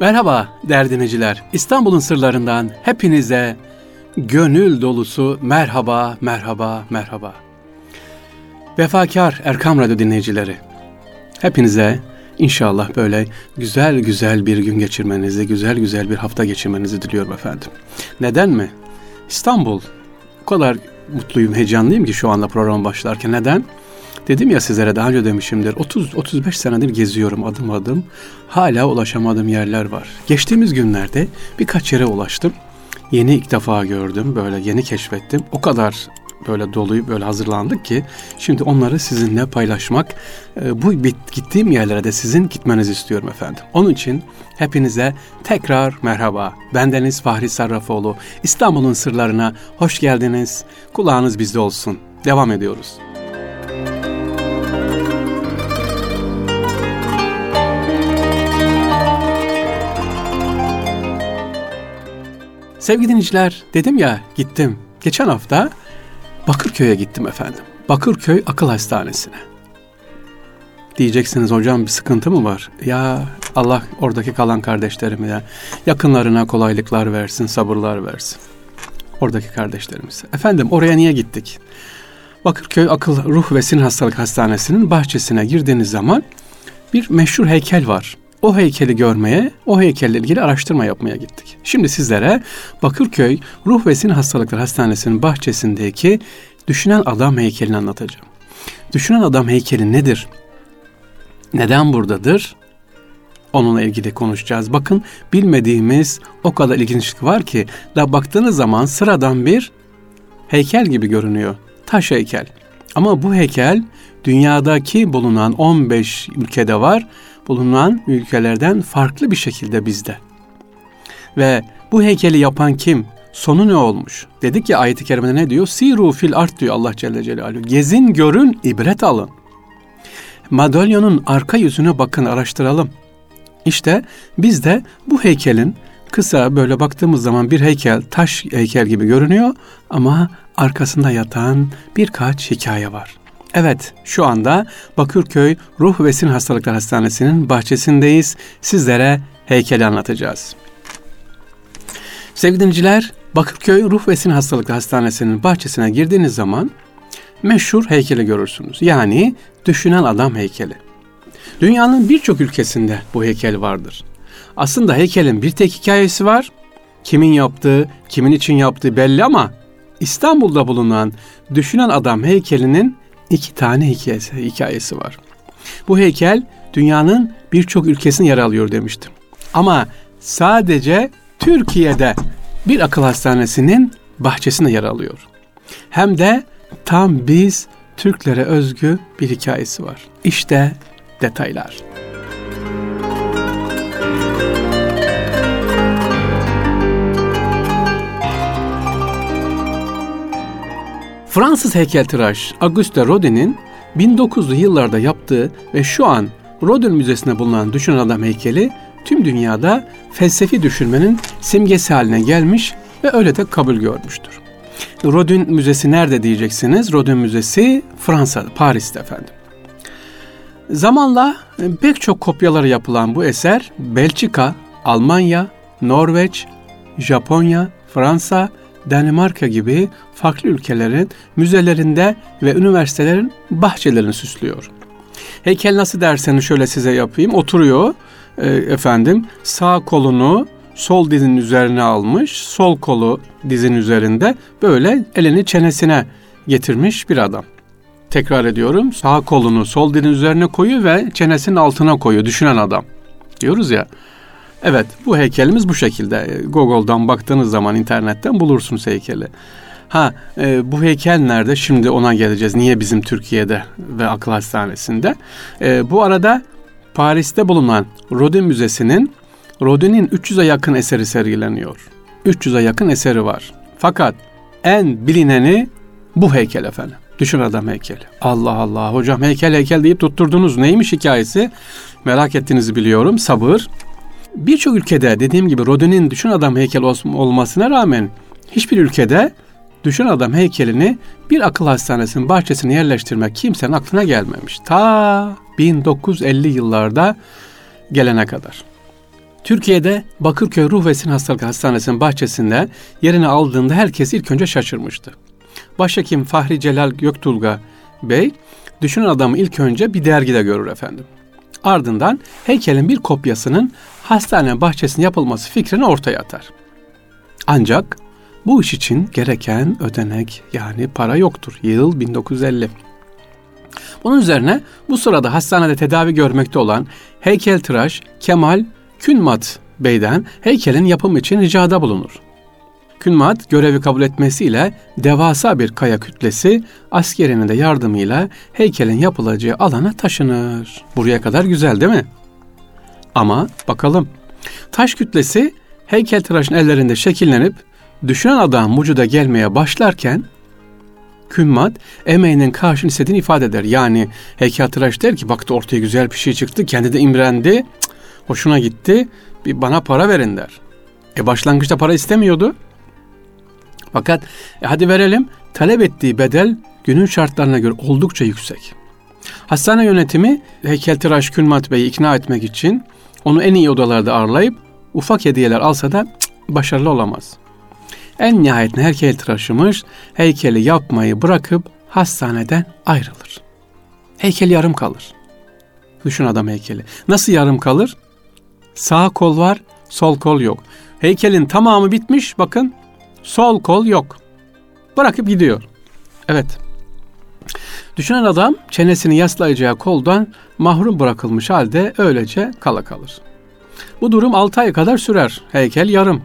Merhaba derdiniciler. İstanbul'un sırlarından hepinize gönül dolusu merhaba, merhaba, merhaba. Vefakar Erkam Radyo dinleyicileri. Hepinize inşallah böyle güzel güzel bir gün geçirmenizi, güzel güzel bir hafta geçirmenizi diliyorum efendim. Neden mi? İstanbul. O kadar mutluyum, heyecanlıyım ki şu anda program başlarken. Neden? Dedim ya sizlere daha önce demişimdir. 30-35 senedir geziyorum adım adım. Hala ulaşamadığım yerler var. Geçtiğimiz günlerde birkaç yere ulaştım. Yeni ilk defa gördüm. Böyle yeni keşfettim. O kadar böyle doluyup böyle hazırlandık ki şimdi onları sizinle paylaşmak e, bu gittiğim yerlere de sizin gitmenizi istiyorum efendim. Onun için hepinize tekrar merhaba. Bendeniz Fahri Sarrafoğlu. İstanbul'un sırlarına hoş geldiniz. Kulağınız bizde olsun. Devam ediyoruz. Sevgili dinleyiciler dedim ya gittim. Geçen hafta Bakırköy'e gittim efendim. Bakırköy Akıl Hastanesi'ne. Diyeceksiniz hocam bir sıkıntı mı var? Ya Allah oradaki kalan kardeşlerime de yakınlarına kolaylıklar versin, sabırlar versin. Oradaki kardeşlerimize. Efendim oraya niye gittik? Bakırköy Akıl Ruh ve Sinir Hastalık Hastanesi'nin bahçesine girdiğiniz zaman bir meşhur heykel var o heykeli görmeye, o heykelle ilgili araştırma yapmaya gittik. Şimdi sizlere Bakırköy Ruh ve Sinir Hastalıkları Hastanesi'nin bahçesindeki Düşünen Adam heykelini anlatacağım. Düşünen Adam heykeli nedir? Neden buradadır? Onunla ilgili konuşacağız. Bakın bilmediğimiz o kadar ilginçlik var ki da baktığınız zaman sıradan bir heykel gibi görünüyor. Taş heykel. Ama bu heykel dünyadaki bulunan 15 ülkede var bulunan ülkelerden farklı bir şekilde bizde. Ve bu heykeli yapan kim? Sonu ne olmuş? Dedik ya ayet-i kerimede ne diyor? Siru fil art diyor Allah Celle Celaluhu. Gezin, görün, ibret alın. Madalyonun arka yüzüne bakın, araştıralım. İşte biz de bu heykelin kısa böyle baktığımız zaman bir heykel, taş heykel gibi görünüyor ama arkasında yatan birkaç hikaye var. Evet, şu anda Bakırköy Ruh ve Sinir Hastalıklar Hastanesi'nin bahçesindeyiz. Sizlere heykeli anlatacağız. Sevgili dinleyiciler, Bakırköy Ruh ve Sinir Hastalıklar Hastanesi'nin bahçesine girdiğiniz zaman meşhur heykeli görürsünüz. Yani düşünen adam heykeli. Dünyanın birçok ülkesinde bu heykel vardır. Aslında heykelin bir tek hikayesi var. Kimin yaptığı, kimin için yaptığı belli ama İstanbul'da bulunan Düşünen Adam heykelinin iki tane hikayesi, hikayesi var. Bu heykel dünyanın birçok ülkesinde yer alıyor demiştim. Ama sadece Türkiye'de bir akıl hastanesinin bahçesinde yer alıyor. Hem de tam biz Türklere özgü bir hikayesi var. İşte detaylar. Fransız heykeltıraş Auguste Rodin'in 1900'lü yıllarda yaptığı ve şu an Rodin Müzesi'nde bulunan Düşünen Adam heykeli tüm dünyada felsefi düşünmenin simgesi haline gelmiş ve öyle de kabul görmüştür. Rodin Müzesi nerede diyeceksiniz? Rodin Müzesi Fransa, Paris'te efendim. Zamanla pek çok kopyaları yapılan bu eser Belçika, Almanya, Norveç, Japonya, Fransa Danimarka gibi farklı ülkelerin müzelerinde ve üniversitelerin bahçelerini süslüyor. Heykel nasıl derseniz şöyle size yapayım. Oturuyor e, efendim sağ kolunu sol dizin üzerine almış. Sol kolu dizin üzerinde böyle elini çenesine getirmiş bir adam. Tekrar ediyorum. Sağ kolunu sol dizin üzerine koyuyor ve çenesinin altına koyuyor. Düşünen adam. Diyoruz ya. Evet bu heykelimiz bu şekilde. Google'dan baktığınız zaman internetten bulursunuz heykeli. Ha e, bu heykel nerede? Şimdi ona geleceğiz. Niye bizim Türkiye'de ve akıl hastanesinde? E, bu arada Paris'te bulunan Rodin Müzesi'nin Rodin'in 300'e yakın eseri sergileniyor. 300'e yakın eseri var. Fakat en bilineni bu heykel efendim. Düşün adam heykeli. Allah Allah hocam heykel heykel deyip tutturdunuz. Neymiş hikayesi? Merak ettiğinizi biliyorum. Sabır. Birçok ülkede dediğim gibi Rodin'in düşün adam heykel olmasına rağmen hiçbir ülkede düşün adam heykelini bir akıl hastanesinin bahçesine yerleştirmek kimsenin aklına gelmemiş. Ta 1950 yıllarda gelene kadar. Türkiye'de Bakırköy Ruh ve Sinir Hastalıkları Hastanesi'nin bahçesinde yerini aldığında herkes ilk önce şaşırmıştı. Başhekim Fahri Celal Göktulga Bey, düşünen adamı ilk önce bir dergide görür efendim. Ardından heykelin bir kopyasının hastane bahçesinde yapılması fikrini ortaya atar. Ancak bu iş için gereken ödenek yani para yoktur. Yıl 1950. Bunun üzerine bu sırada hastanede tedavi görmekte olan heykeltıraş Kemal Künmat Bey'den heykelin yapımı için ricada bulunur. Künmat görevi kabul etmesiyle devasa bir kaya kütlesi askerinin de yardımıyla heykelin yapılacağı alana taşınır. Buraya kadar güzel değil mi? Ama bakalım taş kütlesi heykeltıraşın ellerinde şekillenip düşünen adam vücuda gelmeye başlarken Kümmat emeğinin karşını istediğini ifade eder. Yani heykeltıraş der ki baktı ortaya güzel bir şey çıktı. Kendi de imrendi. Hoşuna gitti. Bir bana para verin der. E başlangıçta para istemiyordu. Fakat e hadi verelim. Talep ettiği bedel günün şartlarına göre oldukça yüksek. Hastane yönetimi heykeltıraş Külmat Bey'i ikna etmek için onu en iyi odalarda ağırlayıp ufak hediyeler alsa da başarılı olamaz. En nihayetinde heykeltıraşımız heykeli yapmayı bırakıp hastaneden ayrılır. Heykel yarım kalır. Düşün adam heykeli. Nasıl yarım kalır? Sağ kol var, sol kol yok. Heykelin tamamı bitmiş, bakın sol kol yok. Bırakıp gidiyor. Evet. Düşünen adam çenesini yaslayacağı koldan mahrum bırakılmış halde öylece kala kalır. Bu durum 6 ay kadar sürer. Heykel yarım.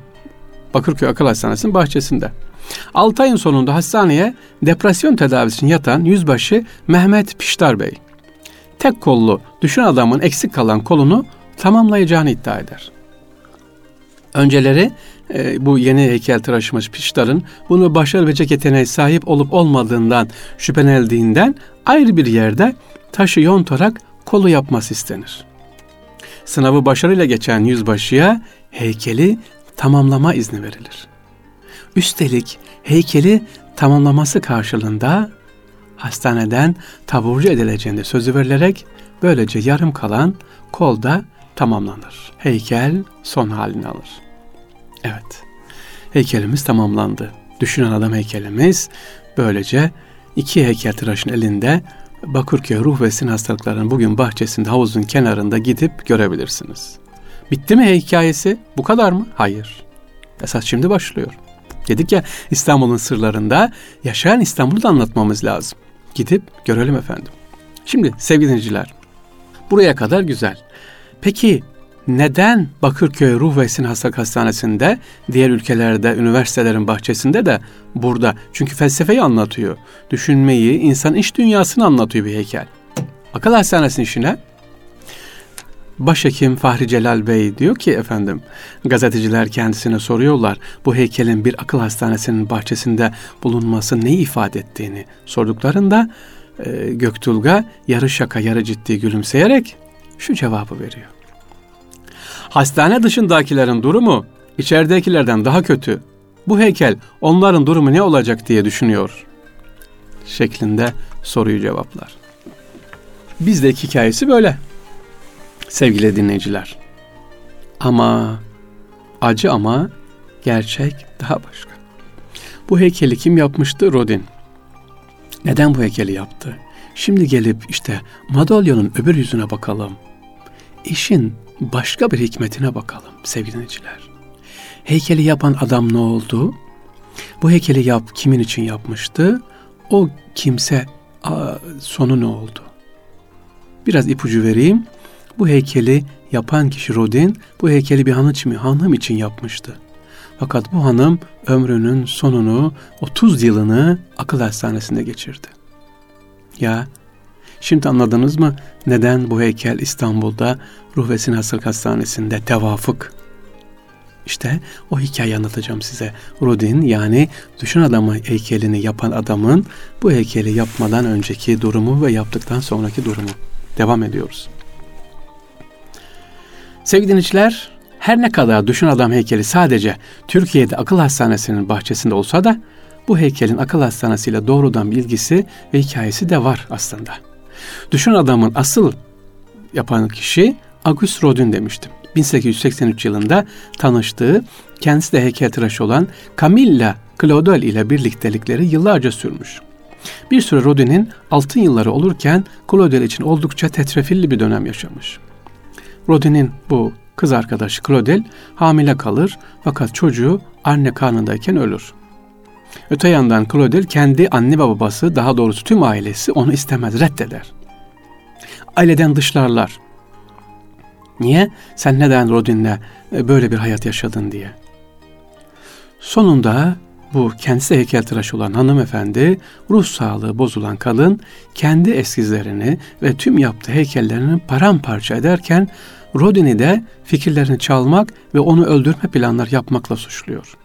Bakırköy Akıl Hastanesi'nin bahçesinde. 6 ayın sonunda hastaneye depresyon tedavisi için yatan yüzbaşı Mehmet Piştar Bey. Tek kollu düşün adamın eksik kalan kolunu tamamlayacağını iddia eder. Önceleri e, bu yeni heykel tıraşmış Piştar'ın bunu başarabilecek yeteneğe sahip olup olmadığından şüphelenildiğinden ayrı bir yerde taşı yontarak kolu yapması istenir. Sınavı başarıyla geçen yüzbaşıya heykeli tamamlama izni verilir. Üstelik heykeli tamamlaması karşılığında hastaneden taburcu edileceğinde sözü verilerek böylece yarım kalan kolda tamamlanır. Heykel son halini alır. Evet, heykelimiz tamamlandı. Düşünen adam heykelimiz böylece iki heykeltıraşın elinde Bakırköy Ruh ve Sinir Hastalıkları'nın bugün bahçesinde havuzun kenarında gidip görebilirsiniz. Bitti mi hikayesi? Bu kadar mı? Hayır. Esas şimdi başlıyor. Dedik ya İstanbul'un sırlarında yaşayan İstanbul'u da anlatmamız lazım. Gidip görelim efendim. Şimdi sevgili dinleyiciler, buraya kadar güzel. Peki neden Bakırköy Ruh ve Sinir Hastalık Hastanesi'nde, diğer ülkelerde, üniversitelerin bahçesinde de burada? Çünkü felsefeyi anlatıyor. Düşünmeyi, insan iş dünyasını anlatıyor bir heykel. Akıl hastanesinin işine Başhekim Fahri Celal Bey diyor ki efendim gazeteciler kendisine soruyorlar bu heykelin bir akıl hastanesinin bahçesinde bulunması neyi ifade ettiğini sorduklarında e, Göktulga yarı şaka yarı ciddi gülümseyerek şu cevabı veriyor. Hastane dışındakilerin durumu içeridekilerden daha kötü. Bu heykel onların durumu ne olacak diye düşünüyor. Şeklinde soruyu cevaplar. Bizdeki hikayesi böyle sevgili dinleyiciler. Ama acı ama gerçek daha başka. Bu heykeli kim yapmıştı? Rodin. Neden bu heykeli yaptı? Şimdi gelip işte madalyonun öbür yüzüne bakalım. İşin başka bir hikmetine bakalım sevgili dinleyiciler. Heykeli yapan adam ne oldu? Bu heykeli yap kimin için yapmıştı? O kimse a, sonu ne oldu? Biraz ipucu vereyim. Bu heykeli yapan kişi Rodin bu heykeli bir hanım için, hanım için yapmıştı. Fakat bu hanım ömrünün sonunu 30 yılını akıl hastanesinde geçirdi. Ya şimdi anladınız mı neden bu heykel İstanbul'da Ruh ve Hastalık Hastanesi'nde tevafuk? İşte o hikayeyi anlatacağım size. Rodin yani düşün adamı heykelini yapan adamın bu heykeli yapmadan önceki durumu ve yaptıktan sonraki durumu. Devam ediyoruz. Sevgili dinleyiciler, her ne kadar Düşün Adam heykeli sadece Türkiye'de akıl hastanesinin bahçesinde olsa da bu heykelin akıl hastanesiyle doğrudan bir ilgisi ve hikayesi de var aslında. Düşün Adam'ın asıl yapan kişi Auguste Rodin demiştim. 1883 yılında tanıştığı, kendisi de heykeltıraş olan Camilla Claudel ile birliktelikleri yıllarca sürmüş. Bir süre Rodin'in altın yılları olurken Claudel için oldukça tetrefilli bir dönem yaşamış. Rodin'in bu kız arkadaşı Claudel hamile kalır fakat çocuğu anne karnındayken ölür. Öte yandan Claudel kendi anne ve babası daha doğrusu tüm ailesi onu istemez, reddeder. Aileden dışlarlar. Niye? Sen neden Rodin'le e, böyle bir hayat yaşadın diye. Sonunda bu kendisi heykeltıraş olan hanımefendi, ruh sağlığı bozulan kadın kendi eskizlerini ve tüm yaptığı heykellerini paramparça ederken Rodin'i de fikirlerini çalmak ve onu öldürme planlar yapmakla suçluyor.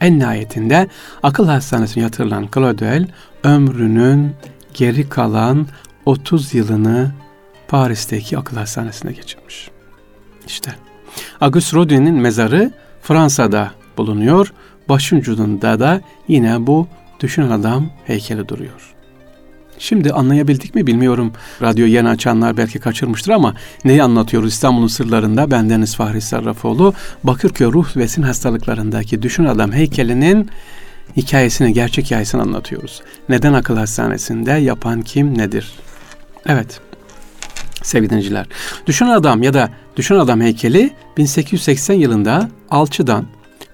En nihayetinde akıl hastanesine yatırılan Claudel ömrünün geri kalan 30 yılını Paris'teki akıl hastanesine geçirmiş. İşte Auguste Rodin'in mezarı Fransa'da bulunuyor. Başucunda da yine bu düşünen adam heykeli duruyor. Şimdi anlayabildik mi bilmiyorum. Radyo yeni açanlar belki kaçırmıştır ama neyi anlatıyoruz İstanbul'un sırlarında? Bendeniz Fahri Sarrafoğlu. Bakırköy ruh ve sin hastalıklarındaki düşün adam heykelinin hikayesini, gerçek hikayesini anlatıyoruz. Neden akıl hastanesinde? Yapan kim, nedir? Evet, sevgili dinleyiciler. Düşün adam ya da Düşün adam heykeli 1880 yılında alçıdan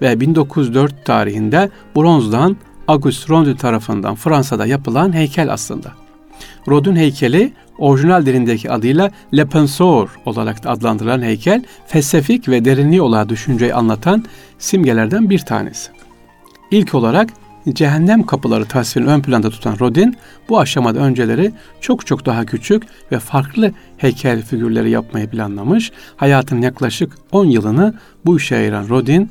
ve 1904 tarihinde bronzdan Auguste Rodin tarafından Fransa'da yapılan heykel aslında. Rodin heykeli orijinal dilindeki adıyla Le Penseur olarak da adlandırılan heykel, felsefik ve derinliği olan düşünceyi anlatan simgelerden bir tanesi. İlk olarak cehennem kapıları tasvirini ön planda tutan Rodin, bu aşamada önceleri çok çok daha küçük ve farklı heykel figürleri yapmayı planlamış. Hayatın yaklaşık 10 yılını bu işe ayıran Rodin,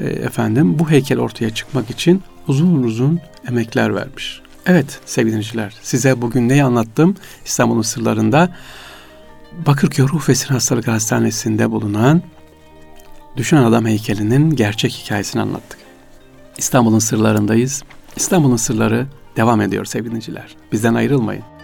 e, efendim bu heykel ortaya çıkmak için uzun uzun emekler vermiş. Evet sevgili size bugün neyi anlattım İstanbul'un sırlarında Bakırköy Ruh ve Sinir Hastalık Hastanesi'nde bulunan Düşen Adam heykelinin gerçek hikayesini anlattık. İstanbul'un sırlarındayız. İstanbul'un sırları devam ediyor sevgili. Bizden ayrılmayın.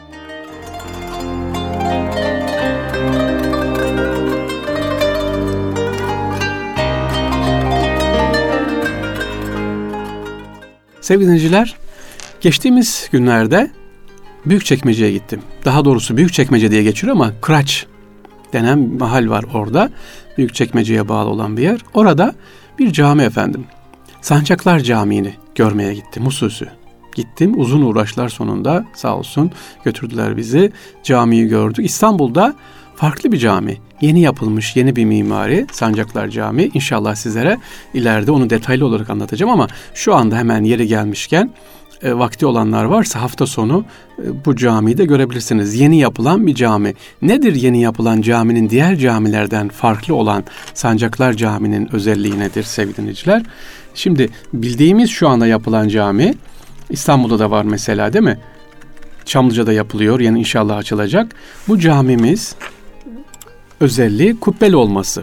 Sevgili dinleyiciler, geçtiğimiz günlerde Büyükçekmece'ye gittim. Daha doğrusu Büyükçekmece diye geçiyor ama Kıraç denen mahal var orada. Büyükçekmece'ye bağlı olan bir yer. Orada bir cami efendim. Sancaklar Camii'ni görmeye gittim Musus'u. Gittim uzun uğraşlar sonunda sağ olsun götürdüler bizi. Camiyi gördük. İstanbul'da farklı bir cami. Yeni yapılmış yeni bir mimari Sancaklar Camii. İnşallah sizlere ileride onu detaylı olarak anlatacağım ama şu anda hemen yeri gelmişken e, vakti olanlar varsa hafta sonu e, bu camiyi de görebilirsiniz. Yeni yapılan bir cami. Nedir yeni yapılan caminin diğer camilerden farklı olan Sancaklar Camii'nin özelliği nedir sevgili dinleyiciler? Şimdi bildiğimiz şu anda yapılan cami İstanbul'da da var mesela değil mi? Çamlıca'da yapılıyor yani inşallah açılacak. Bu camimiz özelliği kubbeli olması.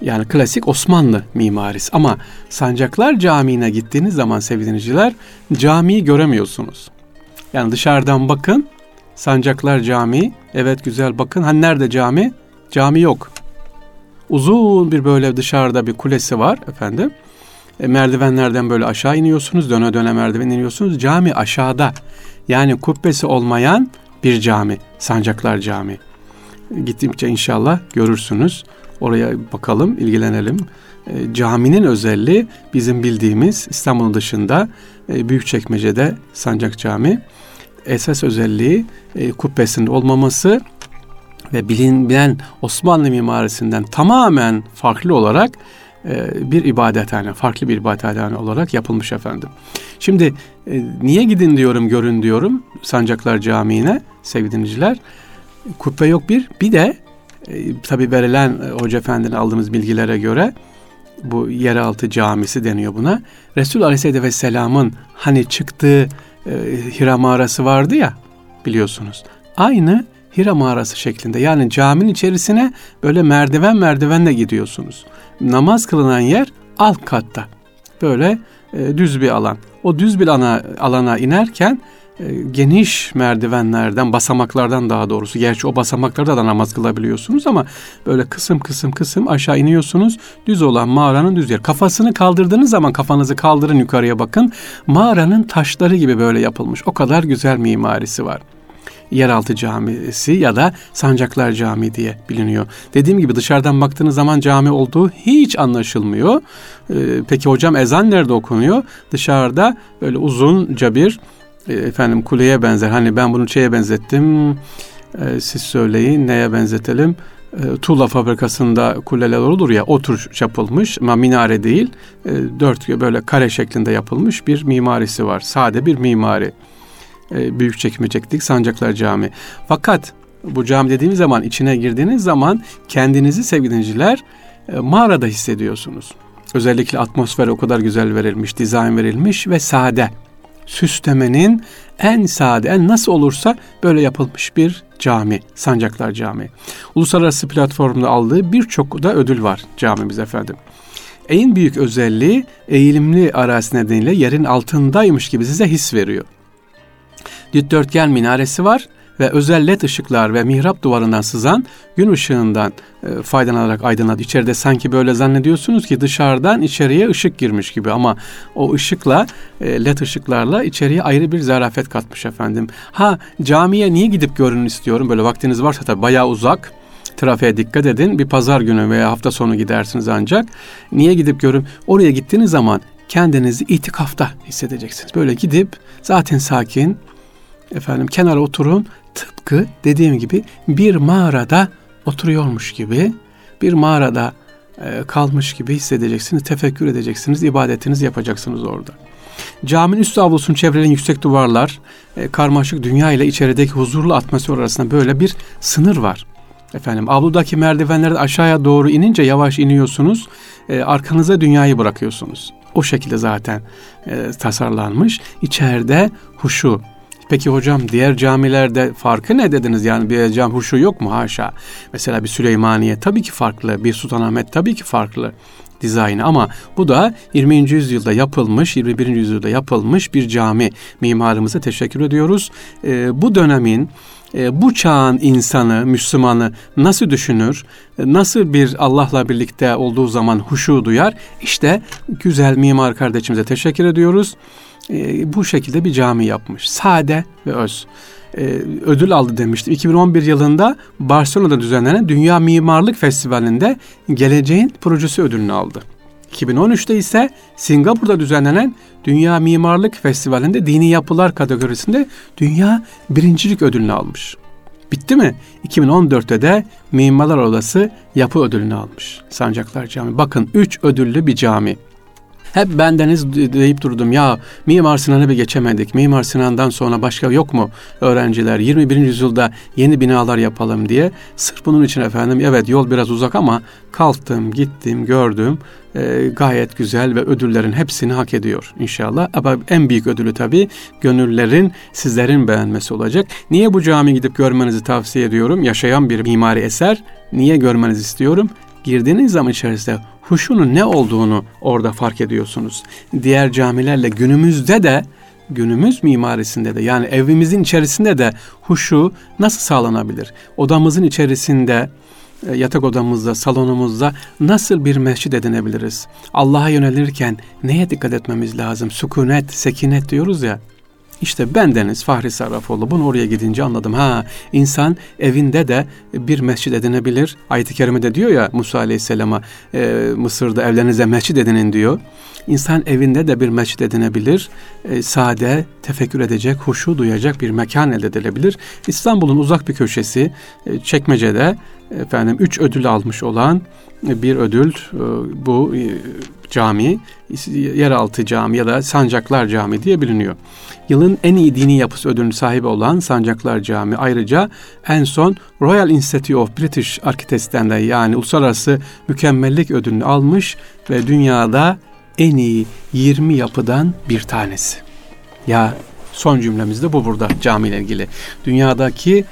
Yani klasik Osmanlı mimarisi. Ama Sancaklar Camii'ne gittiğiniz zaman sevgili camiyi göremiyorsunuz. Yani dışarıdan bakın Sancaklar Camii. Evet güzel bakın. Hani nerede cami? Cami yok. Uzun bir böyle dışarıda bir kulesi var efendim. E, merdivenlerden böyle aşağı iniyorsunuz. Döne döne merdiven iniyorsunuz. Cami aşağıda. Yani kubbesi olmayan bir cami. Sancaklar Camii. Gittikçe inşallah görürsünüz. Oraya bakalım, ilgilenelim. E, caminin özelliği bizim bildiğimiz İstanbul'un dışında e, Büyükçekmece'de Sancak Cami. Esas özelliği e, kubbesinin olmaması ve bilinen Osmanlı mimarisinden tamamen farklı olarak e, bir ibadethane, farklı bir ibadethane olarak yapılmış efendim. Şimdi e, niye gidin diyorum, görün diyorum Sancaklar Camii'ne sevgili dinleyiciler. Kubbe yok bir, bir de e, tabi verilen e, Hoca Efendi'nin aldığımız bilgilere göre bu yeraltı camisi deniyor buna. Resul Aleyhisselatü Vesselam'ın hani çıktığı e, Hira mağarası vardı ya biliyorsunuz. Aynı Hira mağarası şeklinde yani caminin içerisine böyle merdiven merdivenle gidiyorsunuz. Namaz kılınan yer alt katta. Böyle e, düz bir alan. O düz bir alana, alana inerken geniş merdivenlerden, basamaklardan daha doğrusu. Gerçi o basamaklarda da namaz kılabiliyorsunuz ama böyle kısım kısım kısım aşağı iniyorsunuz. Düz olan mağaranın düz yer. Kafasını kaldırdığınız zaman kafanızı kaldırın yukarıya bakın. Mağaranın taşları gibi böyle yapılmış. O kadar güzel mimarisi var yeraltı camisi ya da Sancaklar Camii diye biliniyor. Dediğim gibi dışarıdan baktığınız zaman cami olduğu hiç anlaşılmıyor. Ee, peki hocam ezan nerede okunuyor? Dışarıda böyle uzunca bir e, efendim kuleye benzer. Hani ben bunu şeye benzettim. E, siz söyleyin neye benzetelim? E, tuğla fabrikasında kuleler olur ya o tür yapılmış ama minare değil e, dört böyle kare şeklinde yapılmış bir mimarisi var. Sade bir mimari. E, büyük çekmecektik Sancaklar Cami. Fakat bu cami dediğimiz zaman içine girdiğiniz zaman kendinizi sevgili dinleyiciler e, mağarada hissediyorsunuz. Özellikle atmosfer o kadar güzel verilmiş, dizayn verilmiş ve sade. Süslemenin en sade, en nasıl olursa böyle yapılmış bir cami, Sancaklar Cami. Uluslararası platformda aldığı birçok da ödül var camimiz efendim. En büyük özelliği eğilimli arası nedeniyle yerin altındaymış gibi size his veriyor dikdörtgen minaresi var ve özel led ışıklar ve mihrap duvarından sızan gün ışığından e, faydalanarak aydınlat. İçeride sanki böyle zannediyorsunuz ki dışarıdan içeriye ışık girmiş gibi ama o ışıkla e, led ışıklarla içeriye ayrı bir zarafet katmış efendim. Ha camiye niye gidip görün istiyorum böyle vaktiniz varsa tabii bayağı uzak trafiğe dikkat edin. Bir pazar günü veya hafta sonu gidersiniz ancak. Niye gidip görün? Oraya gittiğiniz zaman kendinizi itikafta hissedeceksiniz. Böyle gidip zaten sakin, efendim kenara oturun tıpkı dediğim gibi bir mağarada oturuyormuş gibi bir mağarada e, kalmış gibi hissedeceksiniz, tefekkür edeceksiniz, ibadetinizi yapacaksınız orada. Caminin üst avlusunu çevreleyen yüksek duvarlar, e, karmaşık dünya ile içerideki huzurlu atmosfer arasında böyle bir sınır var. Efendim avludaki merdivenlerden aşağıya doğru inince yavaş iniyorsunuz, e, arkanıza dünyayı bırakıyorsunuz. O şekilde zaten e, tasarlanmış. İçeride huşu, Peki hocam diğer camilerde farkı ne dediniz? Yani bir cam huşu yok mu? Haşa. Mesela bir Süleymaniye tabii ki farklı. Bir Sultanahmet tabii ki farklı dizaynı ama bu da 20. yüzyılda yapılmış, 21. yüzyılda yapılmış bir cami. Mimarımıza teşekkür ediyoruz. Ee, bu dönemin e, bu çağın insanı, Müslümanı nasıl düşünür, nasıl bir Allah'la birlikte olduğu zaman huşu duyar? İşte güzel mimar kardeşimize teşekkür ediyoruz e, bu şekilde bir cami yapmış. Sade ve öz. E, ödül aldı demiştim. 2011 yılında Barcelona'da düzenlenen Dünya Mimarlık Festivali'nde geleceğin projesi ödülünü aldı. 2013'te ise Singapur'da düzenlenen Dünya Mimarlık Festivali'nde dini yapılar kategorisinde dünya birincilik ödülünü almış. Bitti mi? 2014'te de Mimarlar Odası yapı ödülünü almış. Sancaklar Cami. Bakın 3 ödüllü bir cami. Hep bendeniz deyip durdum ya Mimar Sinan'ı bir geçemedik. Mimar Sinan'dan sonra başka yok mu öğrenciler? 21. yüzyılda yeni binalar yapalım diye. Sırf bunun için efendim evet yol biraz uzak ama kalktım, gittim, gördüm. E, gayet güzel ve ödüllerin hepsini hak ediyor inşallah. Ama en büyük ödülü tabii gönüllerin sizlerin beğenmesi olacak. Niye bu cami gidip görmenizi tavsiye ediyorum? Yaşayan bir mimari eser. Niye görmenizi istiyorum? Girdiğiniz zaman içerisinde huşunun ne olduğunu orada fark ediyorsunuz. Diğer camilerle günümüzde de günümüz mimarisinde de yani evimizin içerisinde de huşu nasıl sağlanabilir? Odamızın içerisinde e, yatak odamızda, salonumuzda nasıl bir mescid edinebiliriz? Allah'a yönelirken neye dikkat etmemiz lazım? Sükunet, sekinet diyoruz ya. İşte bendeniz Fahri Sarrafoğlu. Bunu oraya gidince anladım. Ha insan evinde de bir mescid edinebilir. Ayet-i Kerime'de diyor ya Musa Aleyhisselam'a e, Mısır'da evlerinize mescid edinin diyor. İnsan evinde de bir mescid edinebilir. E, sade, tefekkür edecek, huşu duyacak bir mekan elde edilebilir. İstanbul'un uzak bir köşesi e, Çekmece'de efendim üç ödül almış olan bir ödül e, bu e, cami yeraltı cami ya da Sancaklar Cami diye biliniyor. Yılın en iyi dini yapısı ödülünün sahibi olan Sancaklar Cami ayrıca en son Royal Institute of British Architects'ten de yani uluslararası mükemmellik ödülünü almış ve dünyada en iyi 20 yapıdan bir tanesi. Ya son cümlemiz de bu burada camiyle ilgili. Dünyadaki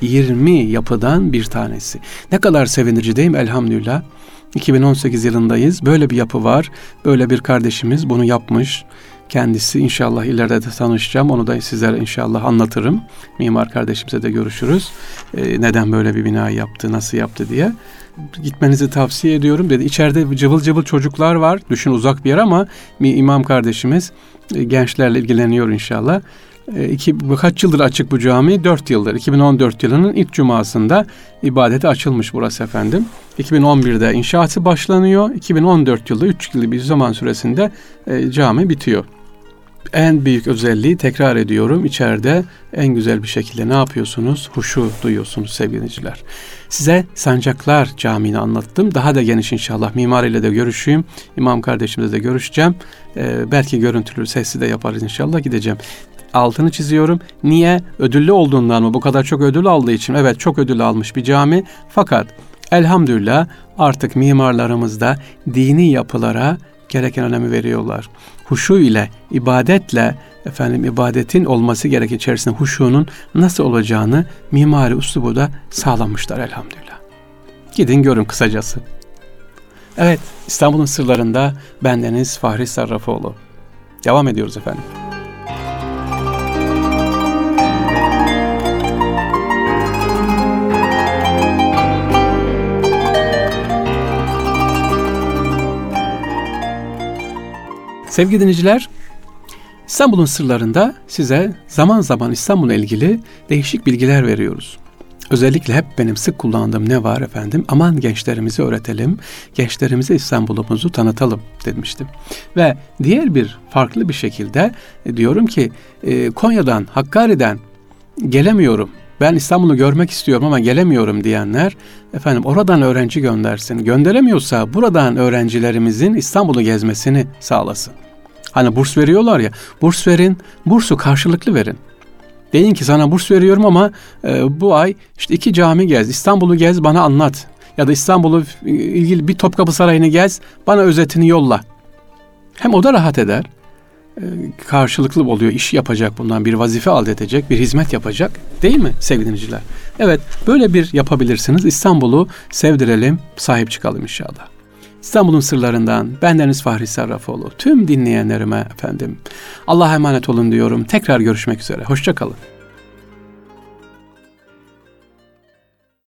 20 yapıdan bir tanesi. Ne kadar sevindirici değil mi elhamdülillah. 2018 yılındayız. Böyle bir yapı var. Böyle bir kardeşimiz bunu yapmış. Kendisi inşallah ileride de tanışacağım. Onu da sizlere inşallah anlatırım. Mimar kardeşimize de görüşürüz. Ee, neden böyle bir bina yaptı, nasıl yaptı diye. Gitmenizi tavsiye ediyorum dedi. İçeride cıvıl cıvıl çocuklar var. Düşün uzak bir yer ama imam kardeşimiz e, gençlerle ilgileniyor inşallah. E, iki, kaç yıldır açık bu cami? Dört yıldır. 2014 yılının ilk cumasında ibadete açılmış burası efendim. 2011'de inşaatı başlanıyor. 2014 yılda 3 yıllık bir zaman süresinde e, cami bitiyor. En büyük özelliği tekrar ediyorum içeride en güzel bir şekilde ne yapıyorsunuz? Huşu duyuyorsunuz sevgiliciler. Size Sancaklar Camii'ni anlattım. Daha da geniş inşallah mimar ile de görüşeyim. İmam kardeşimizle de görüşeceğim. Ee, belki görüntülü sesli de yaparız inşallah gideceğim altını çiziyorum. Niye? Ödüllü olduğundan mı? Bu kadar çok ödül aldığı için. Evet çok ödül almış bir cami. Fakat elhamdülillah artık mimarlarımız da dini yapılara gereken önemi veriyorlar. Huşu ile, ibadetle, efendim ibadetin olması gerek içerisinde huşunun nasıl olacağını mimari uslubu da sağlamışlar elhamdülillah. Gidin görün kısacası. Evet, İstanbul'un sırlarında bendeniz Fahri Sarrafoğlu. Devam ediyoruz efendim. Sevgili dinleyiciler, İstanbul'un sırlarında size zaman zaman İstanbul'la ilgili değişik bilgiler veriyoruz. Özellikle hep benim sık kullandığım ne var efendim? Aman gençlerimizi öğretelim, gençlerimize İstanbul'umuzu tanıtalım demiştim. Ve diğer bir farklı bir şekilde diyorum ki e, Konya'dan, Hakkari'den gelemiyorum. Ben İstanbul'u görmek istiyorum ama gelemiyorum diyenler efendim oradan öğrenci göndersin. Gönderemiyorsa buradan öğrencilerimizin İstanbul'u gezmesini sağlasın. Hani burs veriyorlar ya. Burs verin, bursu karşılıklı verin. Deyin ki sana burs veriyorum ama e, bu ay işte iki cami gez, İstanbul'u gez bana anlat. Ya da İstanbul'u e, ilgili bir Topkapı Sarayı'nı gez, bana özetini yolla. Hem o da rahat eder. E, karşılıklı oluyor, iş yapacak bundan bir vazife elde edecek, bir hizmet yapacak. Değil mi sevgili dinleyiciler? Evet, böyle bir yapabilirsiniz. İstanbul'u sevdirelim, sahip çıkalım inşallah. İstanbul'un sırlarından bendeniz Fahri Sarrafoğlu. Tüm dinleyenlerime efendim Allah'a emanet olun diyorum. Tekrar görüşmek üzere. Hoşçakalın.